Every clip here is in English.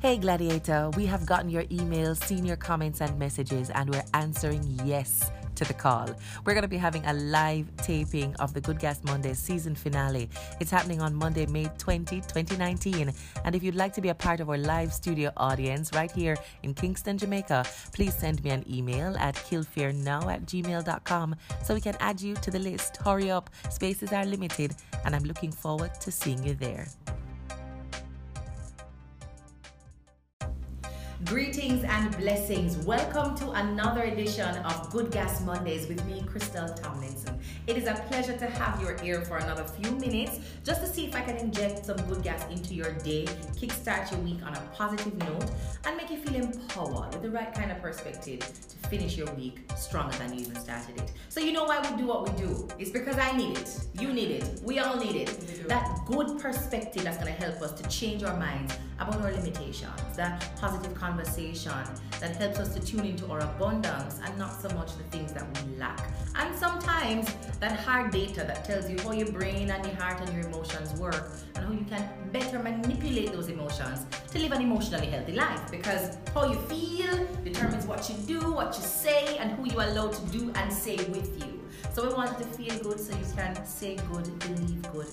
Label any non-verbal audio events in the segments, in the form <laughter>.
Hey Gladiator, we have gotten your emails, seen your comments and messages, and we're answering yes to the call. We're going to be having a live taping of the Good Gas Monday season finale. It's happening on Monday, May 20, 2019. And if you'd like to be a part of our live studio audience right here in Kingston, Jamaica, please send me an email at killfearnow at gmail.com so we can add you to the list. Hurry up, spaces are limited, and I'm looking forward to seeing you there. Greetings and blessings. Welcome to another edition of Good Gas Mondays with me, Crystal Tomlinson. It is a pleasure to have your ear for another few minutes just to see if I can inject some good gas into your day, kickstart your week on a positive note, and make you feel empowered with the right kind of perspective to finish your week stronger than you even started it. So, you know why we do what we do? It's because I need it. You need it. We all need it. That good perspective that's going to help us to change our minds about our limitations, that positive conversation that helps us to tune into our abundance and not so much the things that we lack. And sometimes that hard data that tells you how your brain and your heart and your emotions work and how you can better manipulate those emotions to live an emotionally healthy life because how you feel determines what you do, what you say, and who you allow to do and say with you. So we want to feel good so you can say good, believe good.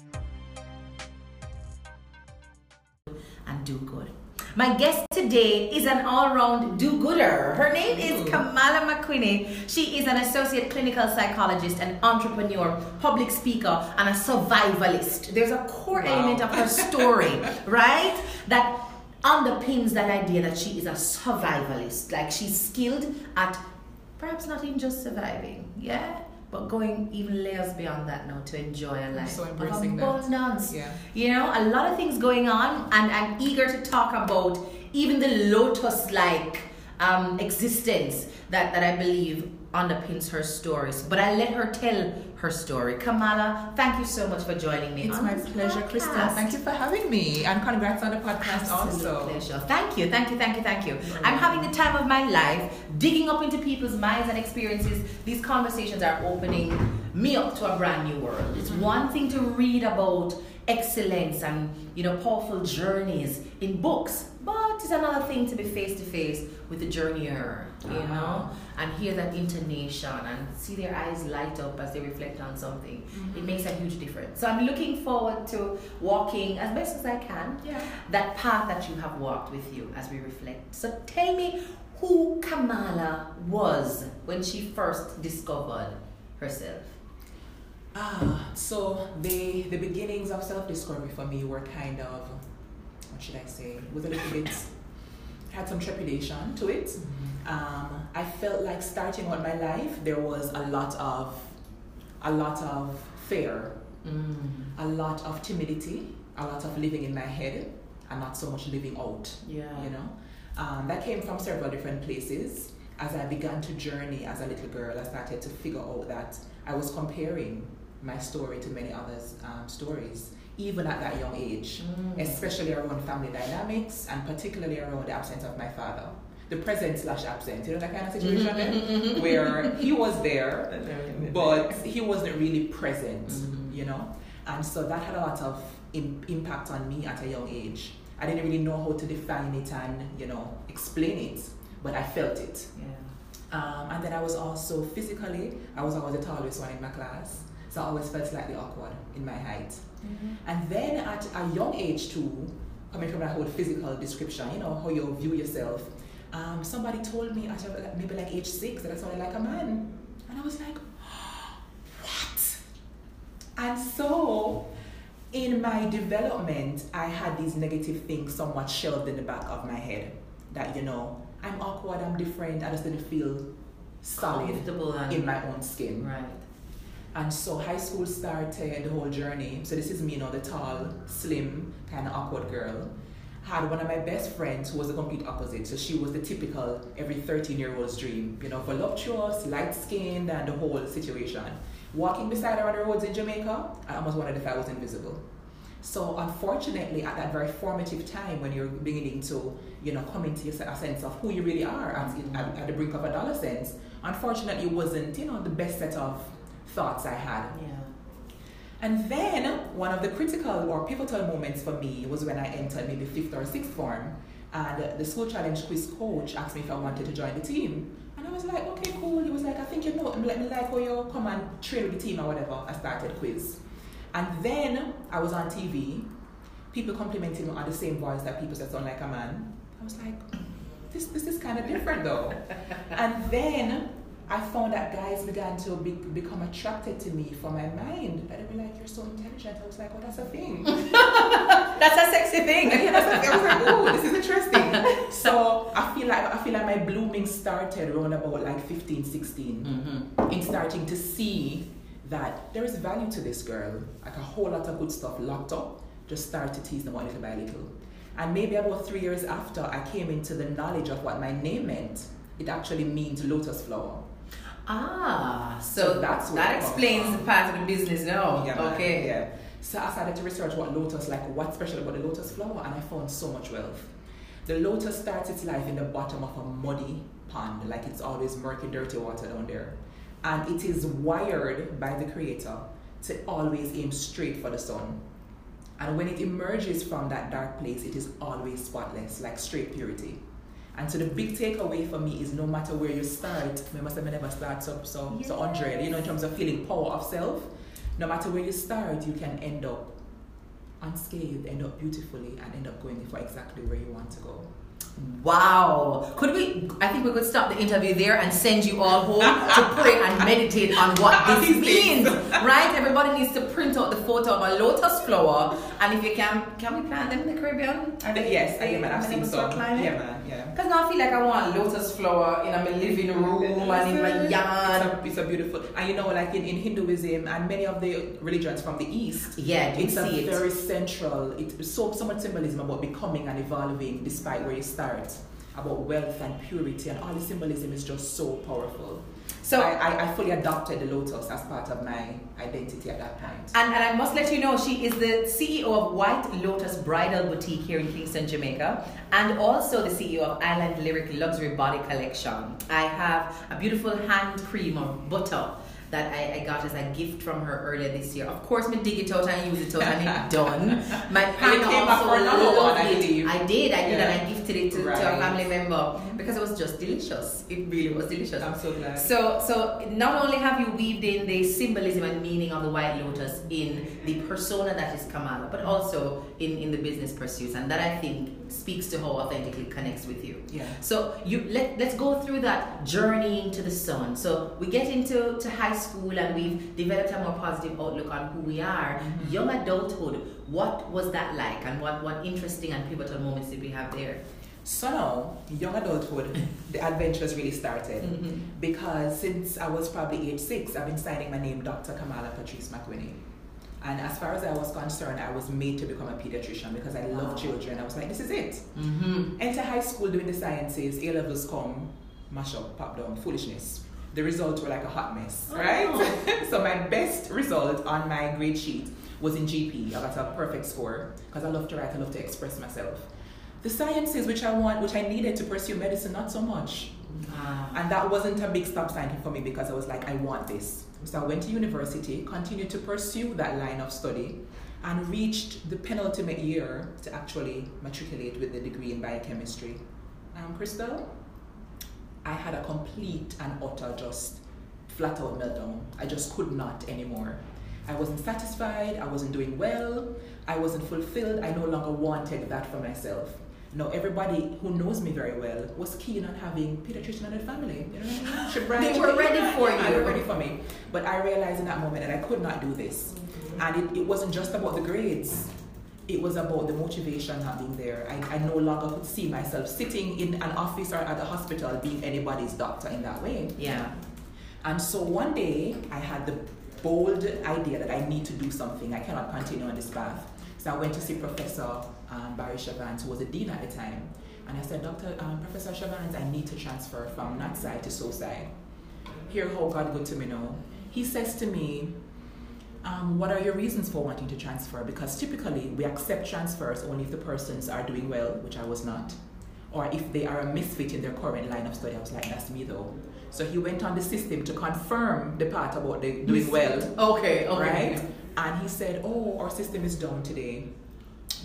and do good. My guest today is an all-round do-gooder. Her name is Kamala McQuinney. She is an associate clinical psychologist, an entrepreneur, public speaker, and a survivalist. There's a core wow. element of her story, <laughs> right? That underpins that idea that she is a survivalist. Like she's skilled at perhaps not even just surviving, yeah? But going even layers beyond that now to enjoy a life so embracing of abundance. That. Yeah. You know, a lot of things going on, and I'm eager to talk about even the lotus-like um, existence that that I believe underpins her stories. But I let her tell her story. Kamala, thank you so much for joining me. It's my pleasure, podcast. Crystal. Thank you for having me, and congrats on the podcast Absolute also. pleasure. Thank you, thank you, thank you, thank you. I'm having the time of my life, digging up into people's minds and experiences. These conversations are opening me up to a brand new world. It's mm-hmm. one thing to read about excellence and you know powerful journeys in books but it's another thing to be face to face with the journeyer you uh-huh. know and hear that intonation and see their eyes light up as they reflect on something mm-hmm. it makes a huge difference so i'm looking forward to walking as best as i can yeah. that path that you have walked with you as we reflect so tell me who kamala was when she first discovered herself Ah, so the the beginnings of self discovery for me were kind of what should I say? Was a little bit had some trepidation to it. Mm-hmm. Um, I felt like starting out my life there was a lot of a lot of fear, mm. a lot of timidity, a lot of living in my head, and not so much living out. Yeah, you know, um, that came from several different places. As I began to journey as a little girl, I started to figure out that I was comparing my story to many others' um, stories, even at that young age, mm. especially around family dynamics and particularly around the absence of my father. The present slash absent, you know that kind of situation mm-hmm, mm-hmm. where he was there, <laughs> but he wasn't really present, mm-hmm. you know? And so that had a lot of in, impact on me at a young age. I didn't really know how to define it and, you know, explain it, but I felt it. Yeah. Um, and then I was also physically, I was always the tallest one in my class. So I always felt slightly awkward in my height. Mm-hmm. And then at a young age too, coming from that whole physical description, you know, how you view yourself, um, somebody told me at maybe like age six that I sounded like a man. And I was like, <gasps> what? And so in my development, I had these negative things somewhat shelved in the back of my head. That, you know, I'm awkward, I'm different, I just didn't feel solid in my own skin. Right. And so high school started the whole journey. So this is me, you know, the tall, slim, kind of awkward girl. Had one of my best friends who was the complete opposite. So she was the typical every 13 year old's dream, you know, voluptuous, light skinned, and the whole situation. Walking beside her on the roads in Jamaica, I almost wondered if I was invisible. So unfortunately, at that very formative time when you're beginning to, you know, come into a sense of who you really are at, at, at the brink of adolescence, unfortunately, it wasn't, you know, the best set of thoughts I had. Yeah. And then one of the critical or pivotal moments for me was when I entered maybe fifth or sixth form. And the school challenge quiz coach asked me if I wanted to join the team. And I was like, okay, cool. He was like, I think you know, let me like how you come and train with the team or whatever. I started quiz. And then I was on TV, people complimenting me on the same voice that people said sound like a man. I was like, this, this is kind of different though. <laughs> and then I found that guys began to be, become attracted to me for my mind. That they'd be like, "You're so intelligent." I was like, "Oh, that's a thing. <laughs> that's a sexy thing." yeah, that's a. I was like, "Oh, this is interesting." <laughs> so I feel like I feel like my blooming started around about like 15, 16, mm-hmm. in starting to see that there is value to this girl. Like a whole lot of good stuff locked up. Just start to tease them out little by little. And maybe about three years after I came into the knowledge of what my name meant, it actually means lotus flower. Ah, so, so that's that explains the part of the business now. Yeah, okay. Yeah. So I started to research what lotus, like what's special about the lotus flower, and I found so much wealth. The lotus starts its life in the bottom of a muddy pond, like it's always murky, dirty water down there. And it is wired by the creator to always aim straight for the sun. And when it emerges from that dark place, it is always spotless, like straight purity. And so the big takeaway for me is no matter where you start, remember I never start up so yes. so 100, you know, in terms of feeling power of self, no matter where you start, you can end up unscathed, end up beautifully, and end up going for exactly where you want to go. Wow. Could we, I think we could stop the interview there and send you all home to pray and <laughs> meditate on what this means. right? Everybody needs to print out the photo of a lotus flower. And if you can, can we plant them in the Caribbean? Are they, yes, I, man, I've seen so. Yeah, man, yeah. Because now I feel like I want a lotus flower in my living room and in my yard. It's a, it's a, beautiful, and you know, like in, in Hinduism and many of the religions from the East, yeah, it's a it. very central, it's so, so much symbolism about becoming and evolving despite where you start about wealth and purity, and all the symbolism is just so powerful. So I, I, I, fully adopted the lotus as part of my identity at that point. And, and I must let you know, she is the CEO of White Lotus Bridal Boutique here in Kingston, Jamaica, and also the CEO of Island Lyric Luxury Body Collection. I have a beautiful hand cream of butter that I, I, got as a gift from her earlier this year. Of course, me dig it out and use it out and it's done. My <laughs> pan also it. I, I, did, I did, yeah. and I gifted it to, right. to a family member because it was just delicious. It really was delicious. I'm so glad. So, so not only have you weaved in the symbolism and meaning of the white lotus in the persona that is Kamala, but also in, in the business pursuits, and that I think speaks to how authentically connects with you. Yeah. So you let let's go through that journey into the sun. So we get into to high school and we've developed a more positive outlook on who we are. Mm-hmm. Young adulthood, what was that like, and what what interesting and pivotal moments did we have there? So now, young adulthood, <laughs> the adventures really started mm-hmm. because since I was probably age six, I've been signing my name Dr. Kamala Patrice McWinney. And as far as I was concerned, I was made to become a pediatrician because I love children. I was like, this is it. Mm-hmm. Enter high school doing the sciences, A levels come, mash up, pop down, foolishness. The results were like a hot mess, oh. right? <laughs> so my best result on my grade sheet was in GP. I got a perfect score because I love to write, I love to express myself. The sciences which I want, which I needed to pursue medicine, not so much. Ah. And that wasn't a big stop sign for me because I was like, I want this. So I went to university, continued to pursue that line of study, and reached the penultimate year to actually matriculate with the degree in biochemistry. Um, Crystal, I had a complete and utter just flat out meltdown. I just could not anymore. I wasn't satisfied, I wasn't doing well, I wasn't fulfilled, I no longer wanted that for myself. Now, everybody who knows me very well was keen on having pediatrician in the family. You know <laughs> they were ready for you. They were ready for me. But I realized in that moment that I could not do this. Mm-hmm. And it, it wasn't just about the grades. It was about the motivation not being there. I, I no longer could see myself sitting in an office or at a hospital being anybody's doctor in that way. Yeah. And so one day I had the bold idea that I need to do something. I cannot continue on this path. So I went to see Professor um, Barry Chevannes, who was a dean at the time. And I said, Dr. Um, Professor Chevannes, I need to transfer from that side to so side. Hear how God good to me now. He says to me, um, what are your reasons for wanting to transfer? Because typically we accept transfers only if the persons are doing well, which I was not, or if they are a misfit in their current line of study. I was like, that's me though. So he went on the system to confirm the part about the doing well. Okay, okay. Right? And he said, oh, our system is down today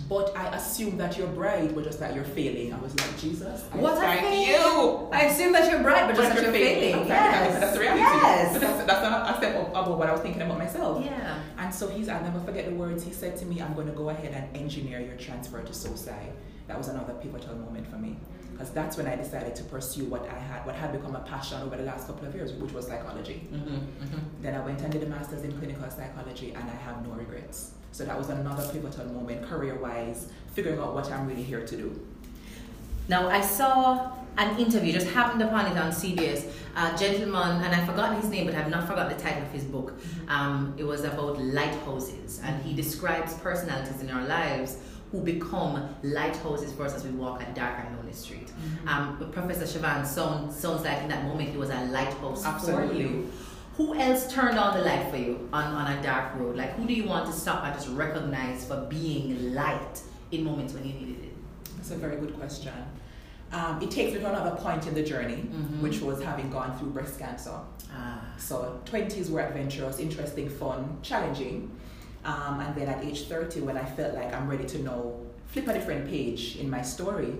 But I assumed that you're bright, but just that you're failing. I was like, Jesus, I What a thank fail. you. I assume that you're bright, but just that you're failing. Exactly. Yes. That's the reality. Yes. But that's, that's not a step above what I was thinking about myself. Yeah. And so he's, I'll never forget the words he said to me, I'm going to go ahead and engineer your transfer to SOSI. That was another pivotal moment for me. Because that's when I decided to pursue what I had, what had become a passion over the last couple of years, which was psychology. Mm-hmm, mm-hmm. Then I went and did a master's in clinical psychology and I have no regrets. So that was another pivotal moment, career wise, figuring out what I'm really here to do. Now I saw an interview, just happened upon it on CBS. A gentleman, and I've forgotten his name, but I've not forgotten the title of his book. Um, it was about lighthouses, and he describes personalities in our lives who become lighthouses for us as we walk a dark and lonely street. Um, but Professor Chevannes sound, sounds like in that moment he was a lighthouse for you. Who else turned on the light for you on, on a dark road? Like who do you want to stop and just recognize for being light in moments when you needed it? That's a very good question. Um, it takes me to another point in the journey, Mhm. which was having gone through breast cancer. Ah. So 20s were adventurous, interesting, fun, challenging. Um, and then at age 30, when I felt like I'm ready to know, flip a different page in my story,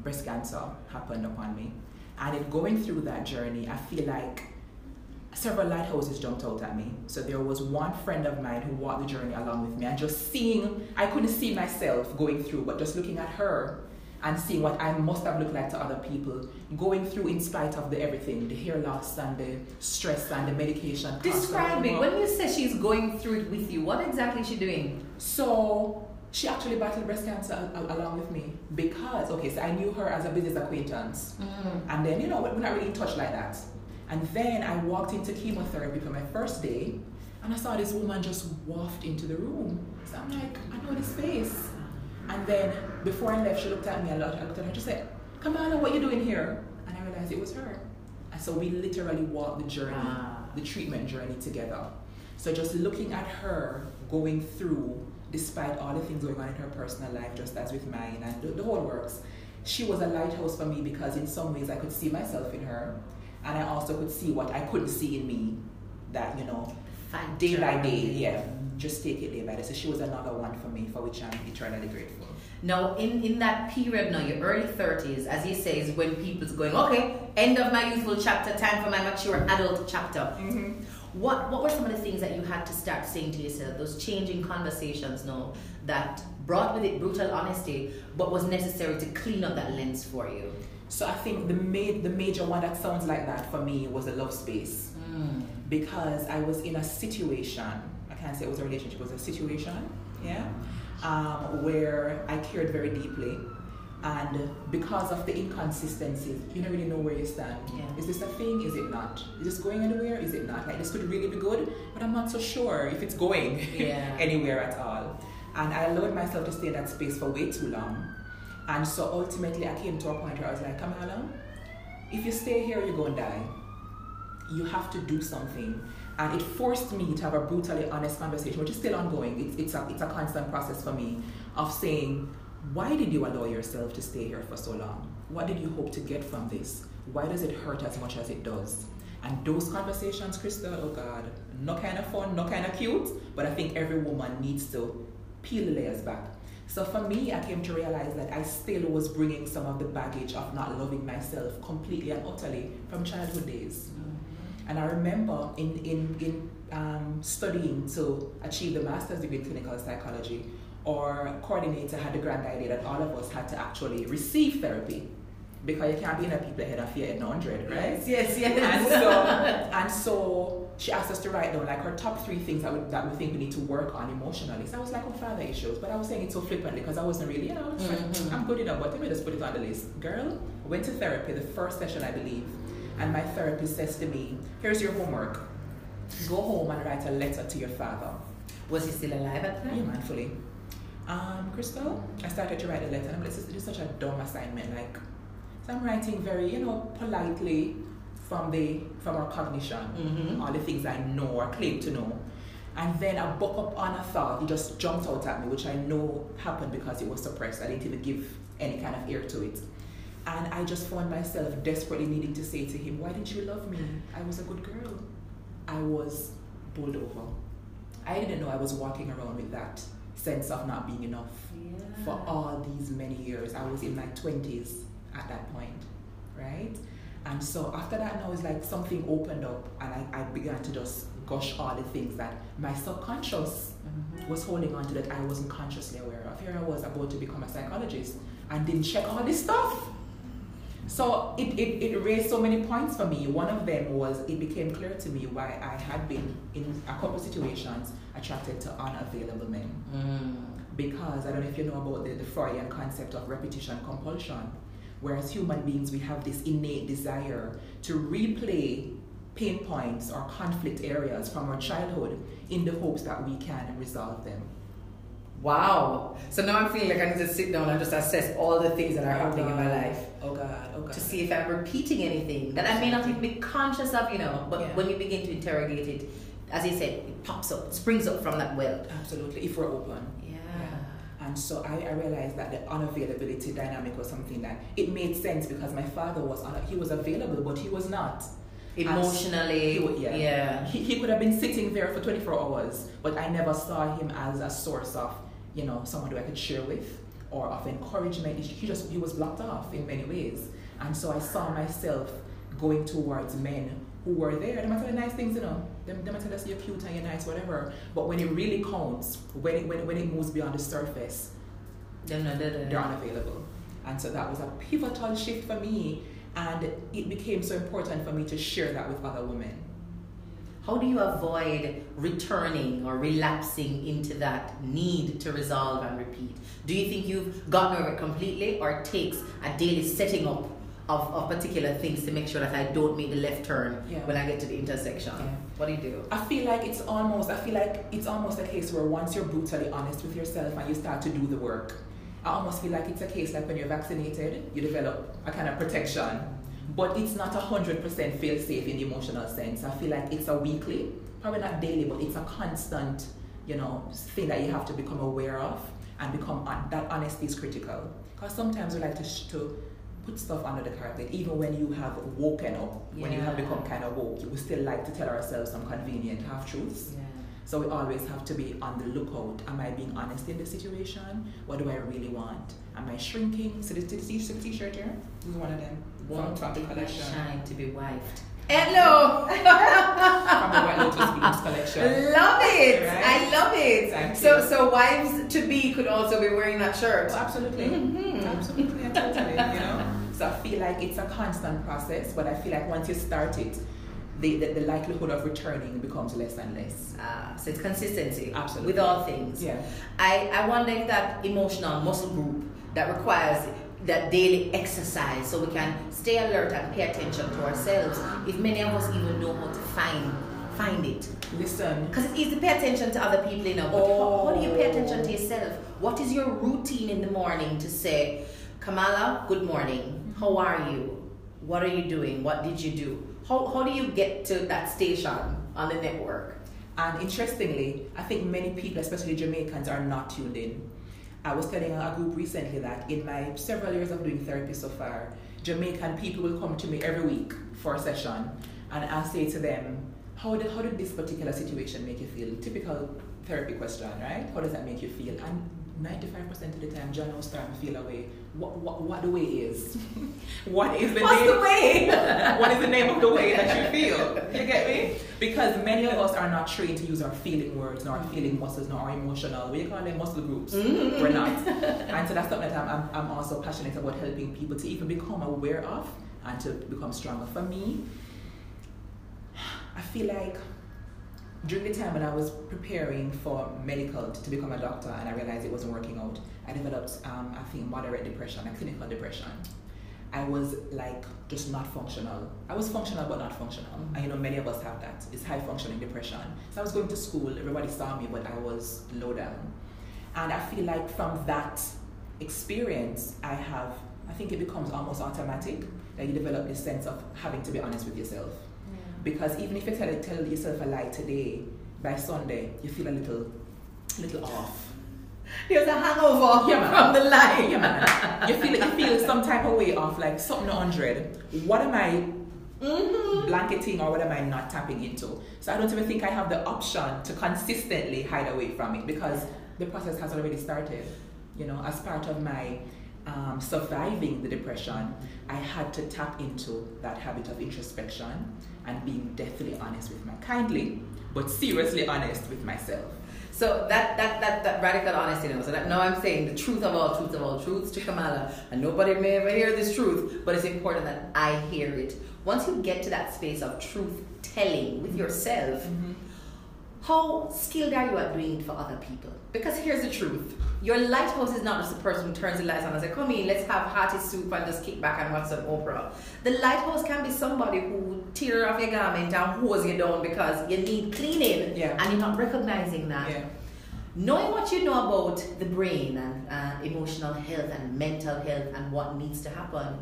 breast cancer happened upon me. And in going through that journey, I feel like several lighthouses jumped out at me. So there was one friend of mine who walked the journey along with me, and just seeing, I couldn't see myself going through, but just looking at her and seeing what I must have looked like to other people, going through in spite of the everything, the hair loss and the stress and the medication. and When you say she's going through it with you, what exactly is she doing? So she actually battled breast cancer along with me because okay, so I knew her as a business acquaintance, mm. and then you know we're not really in touch like that. And then I walked into chemotherapy for my first day, and I saw this woman just waft into the room. So I'm like, I know this face. And then before I left, she looked at me a lot. I looked at her and she said, Kamala, what you doing here? And I realized it was her. And so we literally walked the journey, Ah. the treatment journey together. So just looking at her going through, despite all the things going on in her personal life, just as with mine, and the, the whole works, she was a lighthouse for me because in some ways I could see myself in her, and I also could see what I couldn't see in me. That you know, day by day, yeah, just take it day by day. So she was another one for me, for which I'm eternally grateful. Now, in, in that period now, your early 30s, as you say, is when people's going, okay, end of my youthful chapter, time for my mature adult chapter. Mm-hmm. What, what were some of the things that you had to start saying to yourself, those changing conversations now that brought with it brutal honesty, but was necessary to clean up that lens for you? So I think the ma- the major one that sounds like that for me was a love space because I was in a situation. I can't say it was a relationship; it was a situation, yeah, um, where I cared very deeply, and because of the inconsistencies, you don't really know where you stand. Yeah. Is this a thing? Is it not? Is this going anywhere? Is it not? Like this could really be good, but I'm not so sure if it's going <laughs> Yeah. anywhere at all. And I allowed myself to stay in that space for way too long. And so ultimately, I came to a point where I was like, Kamala, if you stay here, you're going to die. You have to do something. And it forced me to have a brutally honest conversation, which is still ongoing. It's, it's, a, it's a constant process for me of saying, why did you allow yourself to stay here for so long? What did you hope to get from this? Why does it hurt as much as it does? And those conversations, Crystal, oh God, no kind of fun, no kind of cute, but I think every woman needs to peel the layers back. So for me, I came to realize that I still was bringing some of the baggage of not loving myself completely and utterly from childhood days. And I remember in, in, in um, studying to achieve the master's degree in clinical psychology, our coordinator had the grand idea that all of us had to actually receive therapy because you can't be in a people head fear at 100, right? Yes, yes, And so, <laughs> and so she asked us to write down like her top three things that we, that we think we need to work on emotionally. So I was like, oh, father issues. But I was saying it so flippantly because I wasn't really, you know, I was like. I'm good enough, but let me just put it on the list. Girl, went to therapy, the first session, I believe. And my therapist says to me, here's your homework. Go home and write a letter to your father. Was he still alive at the Yeah, time? mindfully. Um, Crystal, I started to write a letter, and I'm like, this is, this is such a dumb assignment. Like, so I'm writing very, you know, politely from the from our cognition, Mhm. all the things I know or claim to know. And then I buck up on a thought, it just jumped out at me, which I know happened because it was suppressed. I didn't even give any kind of ear to it. And I just found myself desperately needing to say to him, Why didn't you love me? I was a good girl. I was bowled over. I didn't know I was walking around with that sense of not being enough Yeah. for all these many years. I was in my 20s at that point, right? And so after that, now it's like something opened up, and I, I began to just gush all the things that my subconscious Mhm. was holding on to that I wasn't consciously aware of. Here I was about to become a psychologist and didn't check all this stuff. So it, it, it raised so many points for me. One of them was it became clear to me why I had been in a couple situations attracted to unavailable men. Mm. Because I don't know if you know about the, the Freudian concept of repetition compulsion, where as human beings we have this innate desire to replay pain points or conflict areas from our childhood in the hopes that we can resolve them. Wow. So now I'm feeling like I need to sit down and just assess all the things that are oh happening in my life Oh God, oh God. to see if I'm repeating anything that I may not even be conscious of, you know. But Yeah. when you begin to interrogate it, as you said, it pops up, springs up from that well. Absolutely, if we're open. And so I, I realized that the unavailability dynamic was something that it made sense because my father was un- he was available, but he was not. Emotionally, He would- yeah. yeah. He, he could have been sitting there for 24 hours, but I never saw him as a source of, you know, someone who I could share with or of encouragement. He just, he was blocked off in many ways. And so I saw myself going towards men who were there. Tell you nice things, you know. They, they might tell us you're cute and you're nice, whatever. But when it really counts, when it, when, when it moves beyond the surface, Then, da- da- they're unavailable. And so that was a pivotal shift for me. And it became so important for me to share that with other women. How do you avoid returning or relapsing into that need to resolve and repeat? Do you think you've gotten over it completely, or it takes a daily setting up of, of particular things to make sure that I don't make the left turn Yeah. when I get to the intersection? Yeah. What do you do? I feel like it's almost I feel like it's almost a case where once you're brutally honest with yourself and you start to do the work, I almost feel like it's a case like when you're vaccinated, you develop a kind of protection. But it's not a hundred percent fail safe in the emotional sense. I feel like it's a weekly, probably not daily, but it's a constant, you know, thing that you have to become aware of and become that honesty is critical. Because sometimes we like to sh- to put stuff under the carpet, even when you have woken up, when you have become kind of woke, we still like to tell ourselves some convenient half truths. Yeah. So we always have to be on the lookout. Am I being honest in the situation? What do I really want? Am I shrinking? So the t- t- t- t-shirt here this is one of them from, Won't from the collection. shine to be wifed? Hello! From the White Lotus collection. love it! Right? I love it. Thank so, you. so wives to be could also be wearing that shirt. Oh, absolutely. Mhm. Absolutely, totally, you know. So I feel like it's a constant process, but I feel like once you start it, the, the, the likelihood of returning becomes less and less. Ah, so it's consistency Absolutely. with all things. Yeah. I, I wonder if that emotional muscle group that requires that daily exercise so we can stay alert and pay attention to ourselves, if many of us even know how to find find it. Listen, Because it's easy to pay attention to other people, you know, but how, how do you pay attention to yourself? What is your routine in the morning to say, Kamala, good morning. How are you? What are you doing? What did you do? How, how do you get to that station on the network? And interestingly, I think many people, especially Jamaicans, are not tuned in. I was telling a group recently that in my several years of doing therapy so far, Jamaican people will come to me every week for a session, and I'll say to them, how did, how did this particular situation make you feel? Typical therapy question, right? How does that make you feel? And 95% of the time, John will start to feel away. What, what, what the way is? <laughs> what is the What's name? the way? <laughs> what is the name of the way that you <laughs> feel? You get me? Because many of us are not trained to use our feeling words, nor our feeling muscles, nor our emotional, you call them, muscle groups. Mhm. We're not. And so that's something that I'm, I'm, I'm also passionate about helping people to even become aware of and to become stronger. For me, I feel like during the time when I was preparing for medical to become a doctor and I realized it wasn't working out, I developed, um, I think, moderate depression, a clinical depression. I was like just not functional. I was functional but not functional. And you know, many of us have that. It's high functioning depression. So I was going to school, everybody saw me, but I was low down. And I feel like from that experience, I have, I think it becomes almost automatic that you develop this sense of having to be honest with yourself. Because even if you tell, tell yourself a lie today, by Sunday, you feel a little, little off. There's a hangover Yeah, from the lie. Yeah. You feel you feel some type of way off, like something hundred. What am I Mhm. blanketing or what am I not tapping into? So I don't even think I have the option to consistently hide away from it because the process has already started. You know, as part of my um, surviving the depression, I had to tap into that habit of introspection and being deathly honest with my kindly, but seriously honest with myself. So that that that, that radical honesty, you know, so that now I'm saying the truth of all truths of all truths to Kamala, and nobody may ever hear this truth, but it's important that I hear it. Once you get to that space of truth telling with yourself, Mm-hmm. how skilled are you at doing it for other people? Because here's the truth. Your lighthouse is not just the person who turns the lights on and says, Come in, let's have hearty soup and just kick back and watch some Oprah. The lighthouse can be somebody who tear off your garment and hose you down because you need cleaning Yeah. and you're not recognizing that. Yeah. Knowing what you know about the brain and uh, emotional health and mental health and what needs to happen,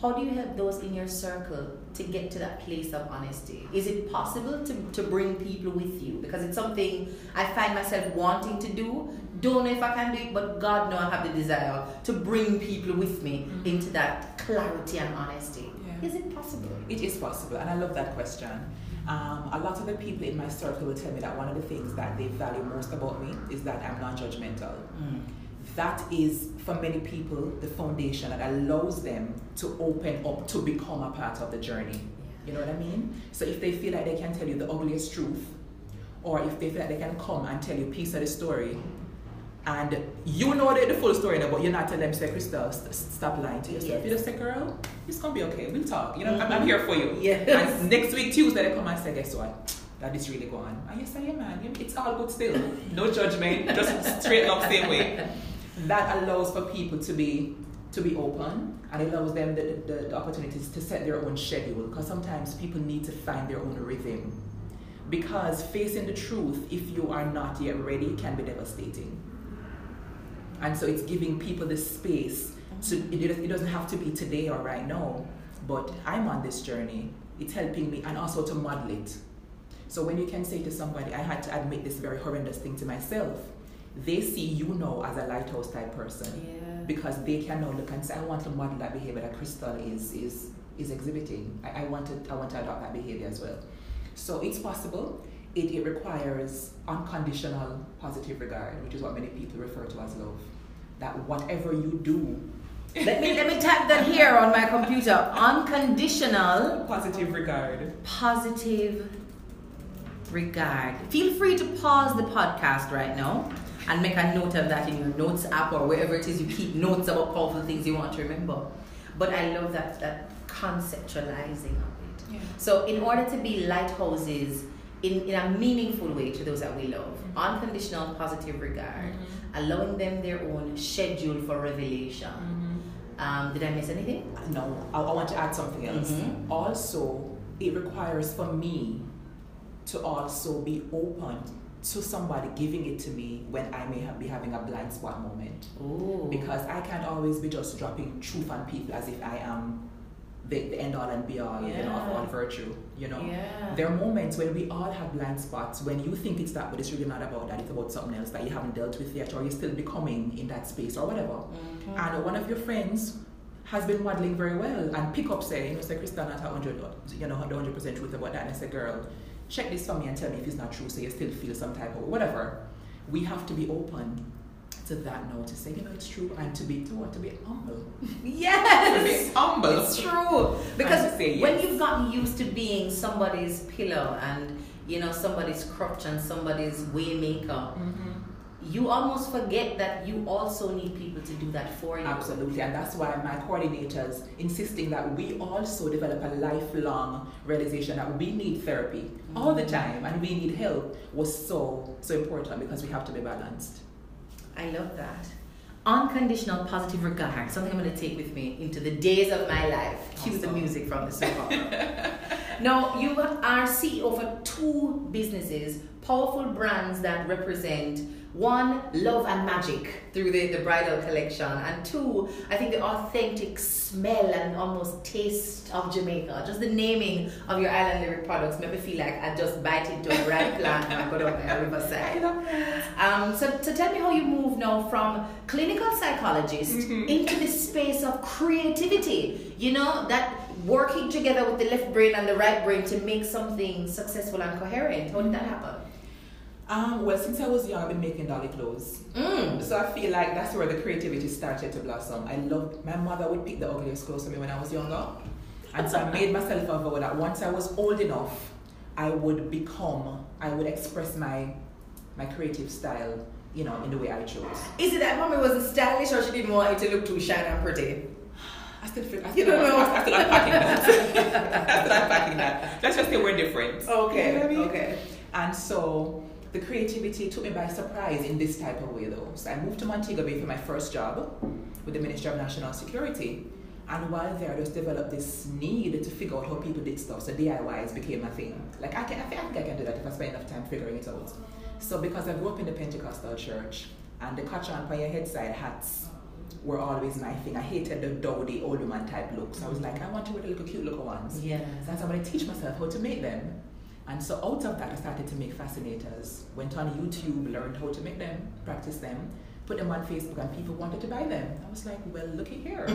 how do you help those in your circle to get to that place of honesty? Is it possible to, to bring people with you? Because it's something I find myself wanting to do. Don't know if I can do it, but God know I have the desire to bring people with me Mhm. into that clarity and honesty. Yeah. Is it possible? It is possible, and I love that question. Um, a lot of the people in my circle will tell me that one of the things that they value most about me is that I'm non judgmental. That is, for many people, the foundation that allows them to open up to become a part of the journey. You know what I mean? So if they feel like they can tell you the ugliest truth, or if they feel like they can come and tell you a piece of the story, and you know the, the full story now, but you're not telling them, say, Crystal, st- stop lying to yourself. Yes. You just say, girl, it's gonna be okay. We'll talk. You know, I'm, I'm mm-hmm. here for you. Yes. And next week, Tuesday, they come and say, guess what? That is really going on. And you say, yeah, man, it's all good still. No judgment, just straight up, the same way. That allows for people to be to be open and it allows them the, the, the opportunities to set their own schedule. Because sometimes people need to find their own rhythm. Because facing the truth if you are not yet ready can be devastating. And so it's giving people the space to it, it doesn't have to be today or right now but i'm on this journey. It's helping me and also to model it. So when you can say to somebody i had to admit this very horrendous thing to myself they see you now as a lighthouse type person Yeah. because they can now look and say, I want to model that behavior that Crystal is is is exhibiting. I, I want to I want to adopt that behavior as well. So it's possible. It, it requires unconditional positive regard, which is what many people refer to as love. That whatever you do, <laughs> let me let me type that here on my computer. Unconditional positive regard. positive regard. Feel free to pause the podcast right now and make a note of that in your notes app or wherever it is you keep notes about powerful things you want to remember. But I love that that conceptualizing of it. Yeah. So in order to be lighthouses in, in a meaningful way to those that we love, Mhm. unconditional positive regard, allowing them their own schedule for revelation. Um, did I miss anything? No, I, I want to add something else. Mhm. Also, it requires for me to also be open to somebody giving it to me when I may have, be having a blind spot moment. Ooh. Because I can't always be just dropping truth on people as if I am the, the end all and be all, you know, of all virtue, you know. Yeah. There are moments when we all have blind spots when you think it's that, but it's really not about that. It's about something else that you haven't dealt with yet, or you're still becoming in that space, or whatever. Mhm. And one of your friends has been modeling very well and pick up say, you know, say Krista not a hundred you know, the hundred percent truth about that and I say, girl, check this for me and tell me if it's not true, so you still feel some type of whatever. We have to be open to that now to say, you know, it's true and to be to what to be humble. <laughs> To be Yes. humble. It's true. Because say when you've gotten used to being somebody's pillow and you know somebody's crutch and somebody's waymaker, Mhm. You almost forget that you also need people to do that for you. Absolutely, and that's why my coordinators insisting that we also develop a lifelong realization that we need therapy all the time and we need help was so so important because we have to be balanced. I love that. Unconditional positive regard, something I'm going to take with me into the days of my life. Cue the music from the <laughs> soap opera. now, you are CEO for two businesses, powerful brands that represent one, love and magic through the, the bridal collection, and two, I think the authentic smell and almost taste of Jamaica. Just the naming of your island lyric products made me feel like I just bite into a ripe <laughs> plant and I go down there riverside. Um, so, so tell me how you move now from clinical psychologist Mhm. into the space of creativity. You know, that working together with the left brain and the right brain to make something successful and coherent. How did that happen? Um, well, since I was young, I've been making dolly clothes. Mm. So I feel like that's where the creativity started to blossom. I loved, my mother would pick the ugliest clothes for me when I was younger. And so I made <laughs> myself a vow that once I was old enough, I would become, I would express my my creative style, you know, in the way I chose. Is it that mommy wasn't stylish or she didn't want you to look too shiny and pretty? I still feel, I You still, don't know. I still unpacking that. <laughs> <laughs> I still unpacking that. Let's just say we're different. Okay, You know what I mean? okay. And so the creativity took me by surprise in this type of way though. So I moved to Montego Bay for my first job with the Ministry of National Security. And while there, I just developed this need to figure out how people did stuff. So DIYs became a thing. Like I can, I think, I think I can do that if I spend enough time figuring it out. So because I grew up in the Pentecostal church, and the catch on your head side hats were always my thing. I hated the dowdy old woman type looks. I was like, I want to wear the little cute little ones. Yeah. So I'm going to teach myself how to make them. And so out of that, I started to make fascinators. Went on YouTube, learned how to make them, practice them, put them on Facebook, and people wanted to buy them. I was like, well, looky here.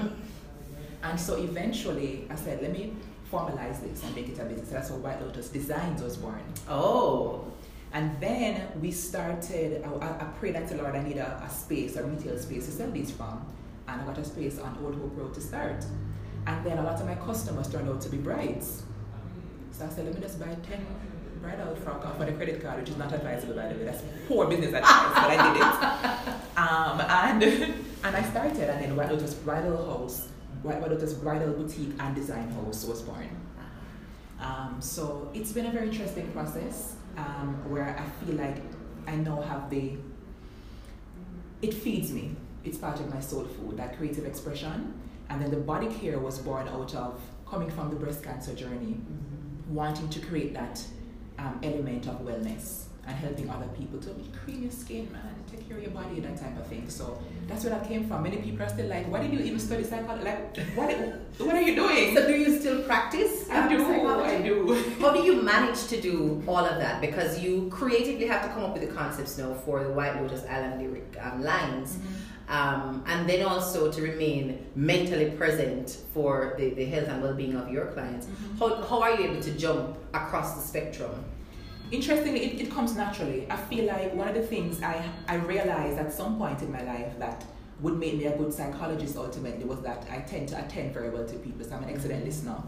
<laughs> and so eventually, I said, let me formalize this and make it a business. That's how White Lotus Designs was born. Oh. And then we started, I, I prayed unto the Lord, I need a, a space, a retail space to sell these from. And I got a space on Old Hope Road to start. And then a lot of my customers turned out to be brides. So I said, let me just buy 10 bridal frock off on a credit card, which is not advisable, by the way. That's poor business advice, but I did it. <laughs> Um, and, <laughs> and I started, and then White Lotus Bridal House, White Lotus Bridal Boutique and Design House was born. Um, so it's been a very interesting process um, where I feel like I now have the. It feeds me. It's part of my soul food, that creative expression. And then the body care was born out of coming from the breast cancer journey, wanting to create that um, element of wellness and helping other people to cream your skin, man, your body, that type of thing. So that's where that came from. Many people are still like, why did you even study psychology? Like, what, what are you doing? So do you still practice? I um, do, psychology? I do. <laughs> How do you manage to do all of that? Because you creatively have to come up with the concepts now for the White Lotus Island lyric um, lines. Um, and then also to remain mentally present for the, the health and well-being of your clients. How, how are you able to jump across the spectrum? Interestingly, it, it comes naturally. I feel like one of the things I, I realized at some point in my life that would make me a good psychologist ultimately was that I tend to attend very well to people, so I'm an excellent listener.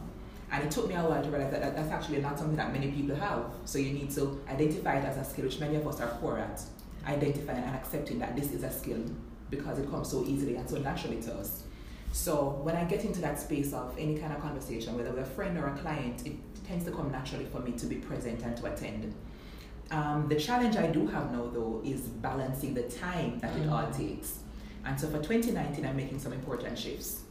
And it took me a while to realize that, that that's actually not something that many people have. So you need to identify it as a skill, which many of us are poor at. Identifying and accepting that this is a skill because it comes so easily and so naturally to us. So when I get into that space of any kind of conversation, whether with a friend or a client, it tends to come naturally for me to be present and to attend. Um, the challenge I do have now, though, is balancing the time that it all takes. And so for 2019, I'm making some important shifts.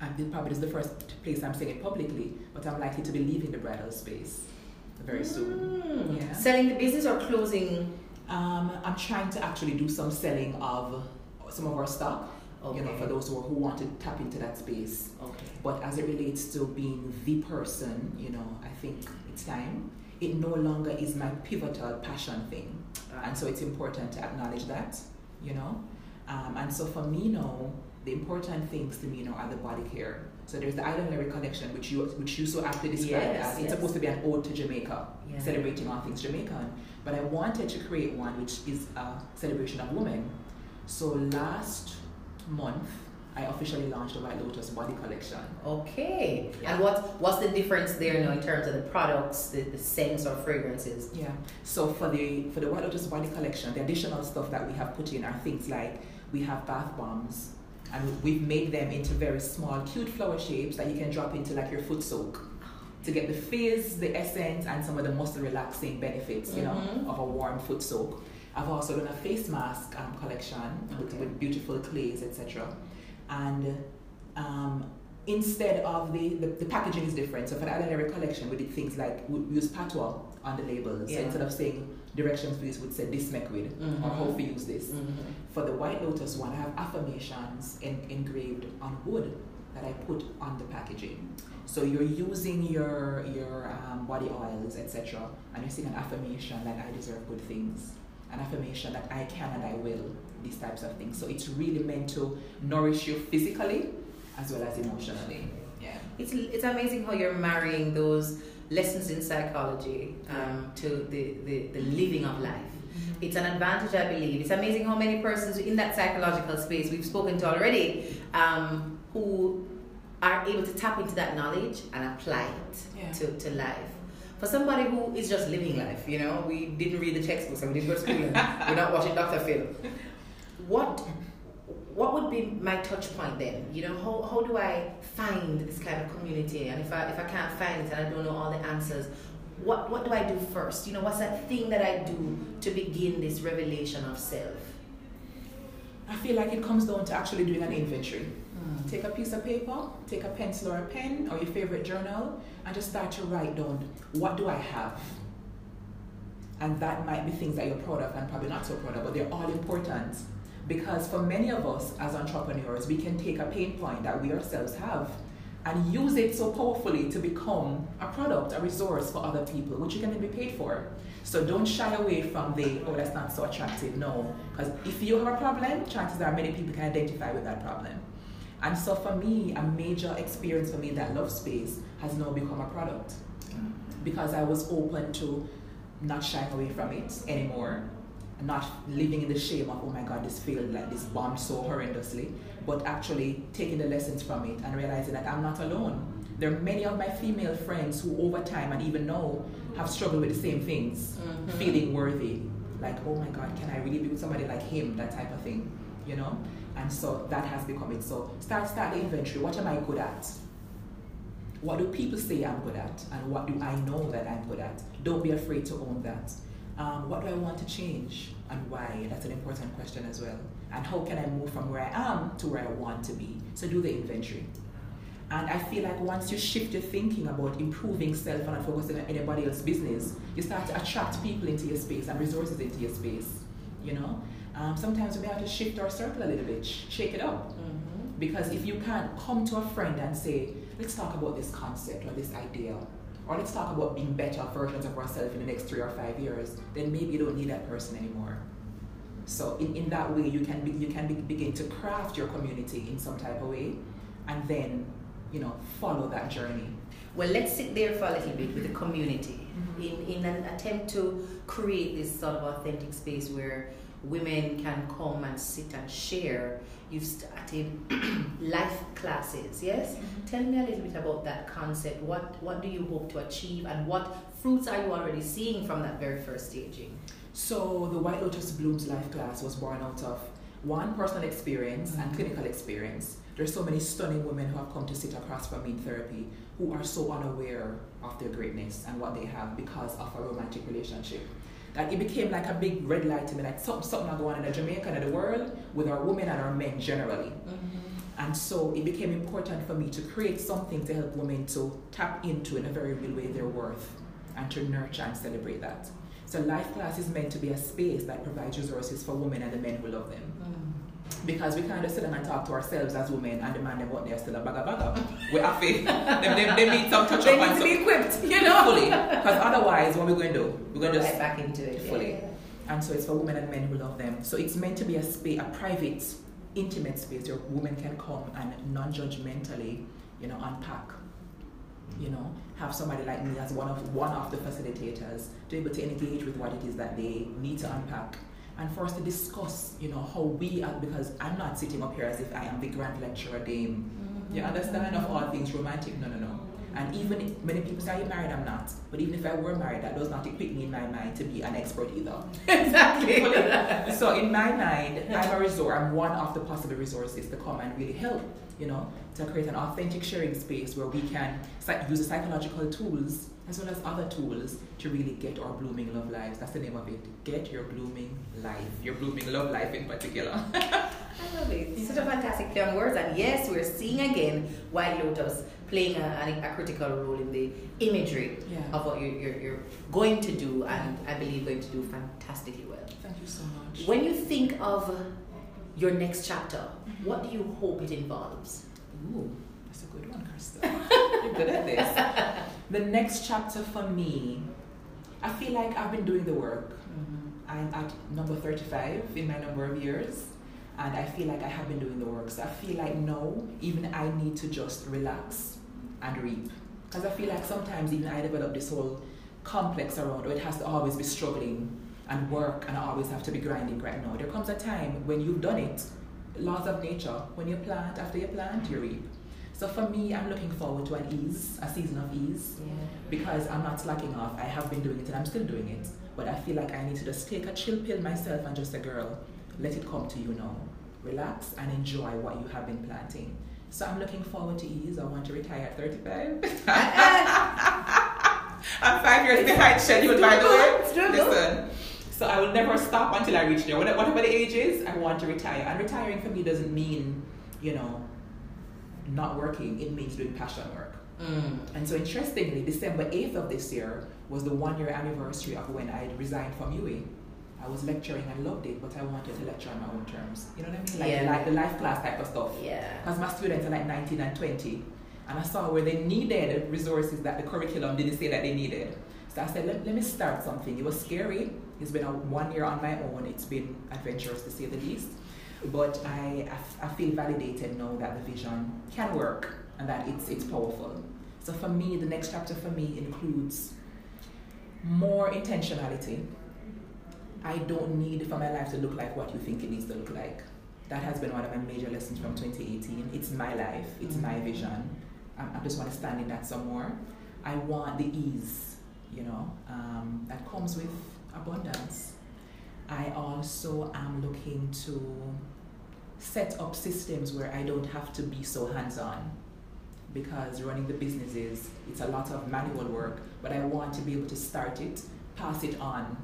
And this probably is the first place I'm saying it publicly, but I'm likely to be leaving the bridal space very soon. Mm. Yeah. Selling the business or closing? Um, I'm trying to actually do some selling of some of our stock, you know, for those who, who want to tap into that space. Okay. But as it relates to being the person, you know, I think it's time. It no longer is my pivotal passion thing. And so it's important to acknowledge that, you know. Um, and so for me now, the important things to me now are the body care. So there's the Island Lyric collection, which you which you so aptly described Yes, as it's yes. supposed to be an ode to Jamaica, Yeah. celebrating all things Jamaican. But I wanted to create one which is a celebration of women. So last month, I officially launched the White Lotus body collection. Okay. Yeah. And what what's the difference there now in terms of the products, the, the scents or fragrances? Yeah. So for the for the White Lotus body collection, the additional stuff that we have put in are things like we have bath bombs, and we've made them into very small, cute flower shapes that you can drop into like your foot soak to get the fizz, the essence, and some of the muscle relaxing benefits, you Mhm. know, of a warm foot soak. I've also done a face mask um, collection with, Okay. with beautiful clays, etc. And um, instead of the, the, the packaging is different. So for the Island collection, we did things like we we use patois on the labels. So instead of saying directions this, we'd say this make with or Mhm. how to use this. Mhm. For the White Lotus one, I have affirmations in, engraved on wood that I put on the packaging. So you're using your your um, body oils, etc., and you're saying an affirmation that I deserve good things, an affirmation that I can and I will, these types of things. So it's really meant to nourish you physically as well as emotionally. Yeah. It's, it's amazing how you're marrying those lessons in psychology um, to the, the, the living of life. Mm-hmm. It's an advantage, I believe. It's amazing how many persons in that psychological space we've spoken to already um, who are able to tap into that knowledge and apply it yeah. to, to life. For somebody who is just living life, you know, we didn't read the textbooks and we didn't go to school and <laughs> we're not watching Dr. Phil. What what would be my touch point then? You know, how, how do I find this kind of community? And if I if I can't find it and I don't know all the answers, what what do I do first? You know, what's that thing that I do to begin this revelation of self? I feel like it comes down to actually doing an inventory. Take a piece of paper, take a pencil or a pen or your favorite journal, and just start to write down what do I have? And that might be things that you're proud of and probably not so proud of, but they're all important. Because for many of us as entrepreneurs, we can take a pain point that we ourselves have and use it so powerfully to become a product, a resource for other people, which you can then be paid for. So don't shy away from the, oh, that's not so attractive. No, because if you have a problem, chances are many people can identify with that problem. And so for me, a major experience for me that love space has now become a product. Because I was open to not shying away from it anymore. Not living in the shame of oh my god this failed like this bombed so horrendously. But actually taking the lessons from it and realizing that i'm not alone. There are many of my female friends who over time and even now have struggled with the same things mm-hmm. feeling worthy. Like oh my god can i really be with somebody like him? That type of thing you know and so that has become it so start start the inventory what am i good at what do people say i'm good at and what do i know that i'm good at don't be afraid to own that um, what do I want to change and why? That's an important question as well. And how can I move from where I am to where I want to be? So do the inventory. And I feel like once you shift your thinking about improving self and focusing on anybody else's business, you start to attract people into your space and resources into your space. You know, um, sometimes we may have to shift our circle a little bit, shake it up. Mm-hmm. Because if you can't come to a friend and say, let's talk about this concept or this idea, or let's talk about being better versions of ourselves in the next three or five years, then maybe you don't need that person anymore. So in, in that way, you can be, you can be, begin to craft your community in some type of way, and then you know follow that journey. Well, let's sit there for a little bit with the community mm-hmm. in in an attempt to create this sort of authentic space where women can come and sit and share. You've started <clears throat> life classes yes? Mm-hmm. tell me a little bit about that concept. What what do you hope to achieve and what fruits are you already seeing from that very first staging? So the white lotus blooms life class was born out of one personal experience mm-hmm. and clinical experience. There's so many stunning women who have come to sit across from me in therapy who are so unaware of their greatness and what they have because of a romantic relationship that it became like a big red light to me, like something, something going on in the Jamaica and in the world with our women and our men generally. Mm-hmm. And so it became important for me to create something to help women to tap into in a very real way their worth and to nurture and celebrate that. So Life Class is meant to be a space that provides resources for women and the men who love them. Mm-hmm because we kind of sit down and talk to ourselves as women and the man them what they're still a bagger bagger. We have to, them, them, they need some touch they up need to be equipped, you know. Fully. Because otherwise, what we're going to do? We're going to just... back into it. Fully. Yeah. And so it's for women and men who love them. So it's meant to be a space, a private, intimate space where women can come and non-judgmentally, you know, unpack you know, have somebody like me as one of one of the facilitators to be able to engage with what it is that they need to unpack and for us to discuss, you know, how we are, because I'm not sitting up here as if I am the grand lecturer dame. Mm-hmm. You understand of all things romantic? No, no, no. And even if many people say, Are you married? I'm not. But even if I were married, that does not equip me in my mind to be an expert either. <laughs> exactly. so in my mind, I'm a resource, I'm one of the possible resources to come and really help, you know, to create an authentic sharing space where we can use the psychological tools as well as other tools to really get our blooming love lives. That's the name of it. Get your blooming life, your blooming love life in particular. <laughs> I love it. Yeah. Such a fantastic young words. And yes, we're seeing again White Lotus playing a, a, a critical role in the imagery yeah. of what you're, you're, you're, going to do, and I believe going to do fantastically well. Thank you so much. When you think of your next chapter, mm-hmm. what do you hope it involves? Ooh, that's a good one, Krista. <laughs> you're good at this. the next chapter for me, I feel like I've been doing the work. Mm-hmm. I'm at number 35 in my number of years, and I feel like I have been doing the work. So I feel like no, even I need to just relax and reap. Because I feel like sometimes even I develop this whole complex around, or it has to always be struggling and work and I always have to be grinding right now. There comes a time when you've done it, laws of nature, when you plant, after you plant, you reap. So for me, I'm looking forward to an ease, a season of ease, Yeah. because I'm not slacking off. I have been doing it and I'm still doing it. But I feel like I need to just take a chill pill myself and just a girl, let it come to you now. Relax and enjoy what you have been planting. So I'm looking forward to ease. I want to retire at 35. <laughs> I'm five years behind schedule, by the way. Listen. So I will never stop until I reach there. Whatever the age is, I want to retire. And retiring for me doesn't mean, you know, not working. It means doing passion work. Mm. And so interestingly, December 8th of this year was the one year anniversary of when I had resigned from UA. I was lecturing and loved it, but I wanted to lecture on my own terms. You know what I mean? Like, Yeah. like the life class type of stuff. Yeah. Because my students are like 19 and 20. And I saw where they needed resources that the curriculum didn't say that they needed. So I said, let, let me start something. It was scary. It's been a one year on my own. It's been adventurous to say the least. But I, I, feel validated now that the vision can work and that it's, it's powerful. So for me, the next chapter for me includes more intentionality. I don't need for my life to look like what you think it needs to look like. That has been one of my major lessons from 2018. It's my life, it's my vision. I, I just want to stand in that some more. I want the ease, you know, um, that comes with abundance. I also am looking to set up systems where I don't have to be so hands on because running the businesses, it's a lot of manual work, but I want to be able to start it, pass it on,